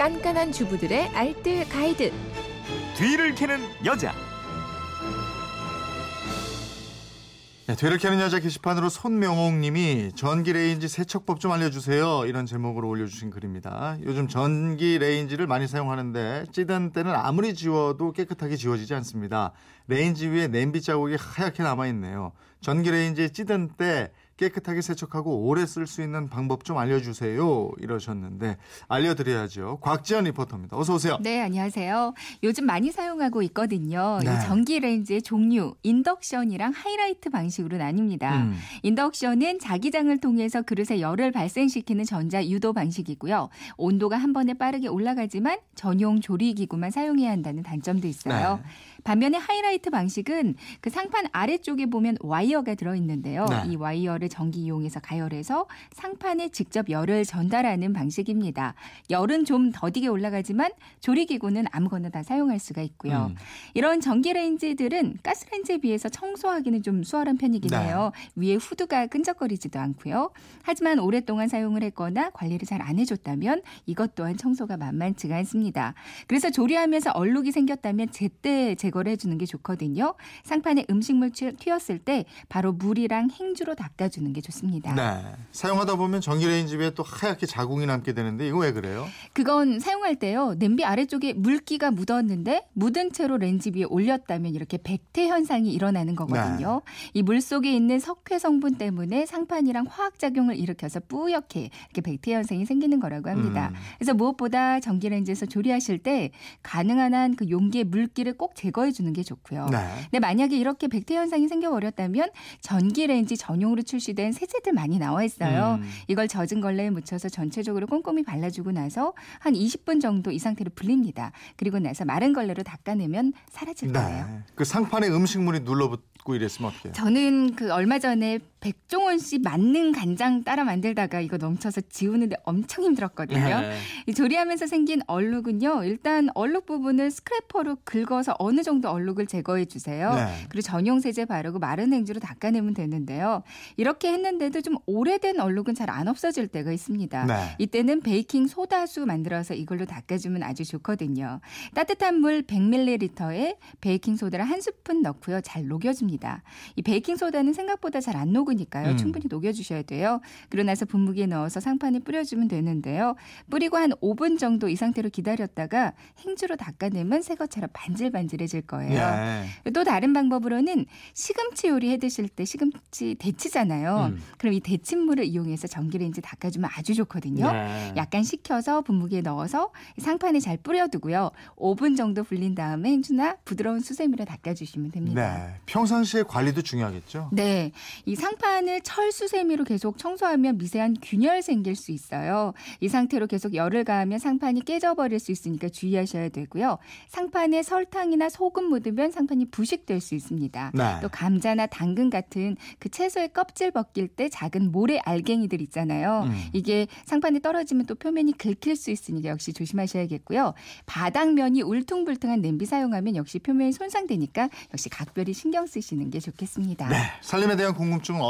깐깐한 주부들의 알뜰 가이드. 뒤를 캐는 여자. 네, 뒤를 캐는 여자 게시판으로 손명옥님이 전기 레인지 세척법 좀 알려주세요 이런 제목으로 올려주신 글입니다. 요즘 전기 레인지를 많이 사용하는데 찌든 때는 아무리 지워도 깨끗하게 지워지지 않습니다. 레인지 위에 냄비 자국이 하얗게 남아 있네요. 전기 레인지 찌든 때 깨끗하게 세척하고 오래 쓸 수 있는 방법 좀 알려주세요. 이러셨는데 알려드려야죠. 곽지연 리포터입니다. 어서 오세요. 네, 안녕하세요. 요즘 많이 사용하고 있거든요. 네. 이 전기 레인지의 종류, 인덕션이랑 하이라이트 방식으로 나뉩니다. 음. 인덕션은 자기장을 통해서 그릇에 열을 발생시키는 전자 유도 방식이고요. 온도가 한 번에 빠르게 올라가지만 전용 조리기구만 사용해야 한다는 단점도 있어요. 네. 반면에 하이라이트 방식은 그 상판 아래쪽에 보면 와이어가 들어 있는데요. 네. 이 와이어를 전기 이용해서 가열해서 상판에 직접 열을 전달하는 방식입니다. 열은 좀 더디게 올라가지만 조리기구는 아무거나 다 사용할 수가 있고요. 음. 이런 전기 레인지들은 가스레인지에 비해서 청소하기는 좀 수월한 편이긴 네. 해요. 위에 후드가 끈적거리지도 않고요. 하지만 오랫동안 사용을 했거나 관리를 잘 안 해줬다면 이것 또한 청소가 만만치가 않습니다. 그래서 조리하면서 얼룩이 생겼다면 제때 제거를 해주는 게 좋거든요. 상판에 음식물 튀- 튀었을 때 바로 물이랑 행주로 닦아주 는 게 좋습니다. 네. 사용하다 보면 전기 레인지 위에 또 하얗게 자국이 남게 되는데 이거 왜 그래요? 그건 사용할 때요. 냄비 아래쪽에 물기가 묻었는데 묻은 채로 렌지 위에 올렸다면 이렇게 백태 현상이 일어나는 거거든요. 이 물 속에 있는 석회 성분 때문에 상판이랑 화학 작용을 일으켜서 뿌옇게 이렇게 백태 현상이 생기는 거라고 합니다. 음. 그래서 무엇보다 전기 레인지에서 조리하실 때 가능한 한 그 용기의 물기를 꼭 제거해 주는 게 좋고요. 네. 근데 만약에 이렇게 백태 현상이 생겨버렸다면 전기 레인지 전용으로 출 시된 세제들 많이 나와 있어요. 음. 이걸 젖은 걸레에 묻혀서 전체적으로 꼼꼼히 발라주고 나서 한 20분 정도 이 상태로 불립니다. 그리고 나서 마른 걸레로 닦아내면 사라질 거예요. 네. 그 상판에 음식물이 눌러붙고 이랬으면 어떡해요? 저는 그 얼마 전에 백종원 씨 만능 간장 따라 만들다가 이거 넘쳐서 지우는데 엄청 힘들었거든요. 네. 이 조리하면서 생긴 얼룩은요. 일단 얼룩 부분을 스크래퍼로 긁어서 어느 정도 얼룩을 제거해 주세요. 네. 그리고 전용 세제 바르고 마른 행주로 닦아내면 되는데요. 이렇게 했는데도 좀 오래된 얼룩은 잘 안 없어질 때가 있습니다. 네. 이때는 베이킹 소다수 만들어서 이걸로 닦아주면 아주 좋거든요. 따뜻한 물 100ml에 베이킹 소다를 한 스푼 넣고요. 잘 녹여줍니다. 이 베이킹 소다는 생각보다 잘 안 녹 으니까요. 음. 충분히 녹여주셔야 돼요. 그러고 나서 분무기에 넣어서 상판에 뿌려주면 되는데요. 뿌리고 한 5분 정도 이 상태로 기다렸다가 행주로 닦아내면 새 것처럼 반질반질해질 거예요. 네. 또 다른 방법으로는 시금치 요리 해 드실 때 시금치 데치잖아요. 음. 그럼 이 데친 물을 이용해서 전기레인지 닦아주면 아주 좋거든요. 네. 약간 식혀서 분무기에 넣어서 상판에 잘 뿌려두고요. 5분 정도 불린 다음에 행주나 부드러운 수세미로 닦아주시면 됩니다. 네. 평상시에 관리도 중요하겠죠? 네. 이 상 판을 철수세미로 계속 청소하면 미세한 균열 생길 수 있어요. 이 상태로 계속 열을 가하면 상판이 깨져버릴 수 있으니까 주의하셔야 되고요. 상판에 설탕이나 소금 묻으면 상판이 부식될 수 있습니다. 네. 또 감자나 당근 같은 그 채소의 껍질 벗길 때 작은 모래 알갱이들 있잖아요. 음. 이게 상판에 떨어지면 또 표면이 긁힐 수 있으니까 역시 조심하셔야겠고요. 바닥면이 울퉁불퉁한 냄비 사용하면 역시 표면이 손상되니까 역시 각별히 신경 쓰시는 게 좋겠습니다. 네. 살림에 대한 궁금증은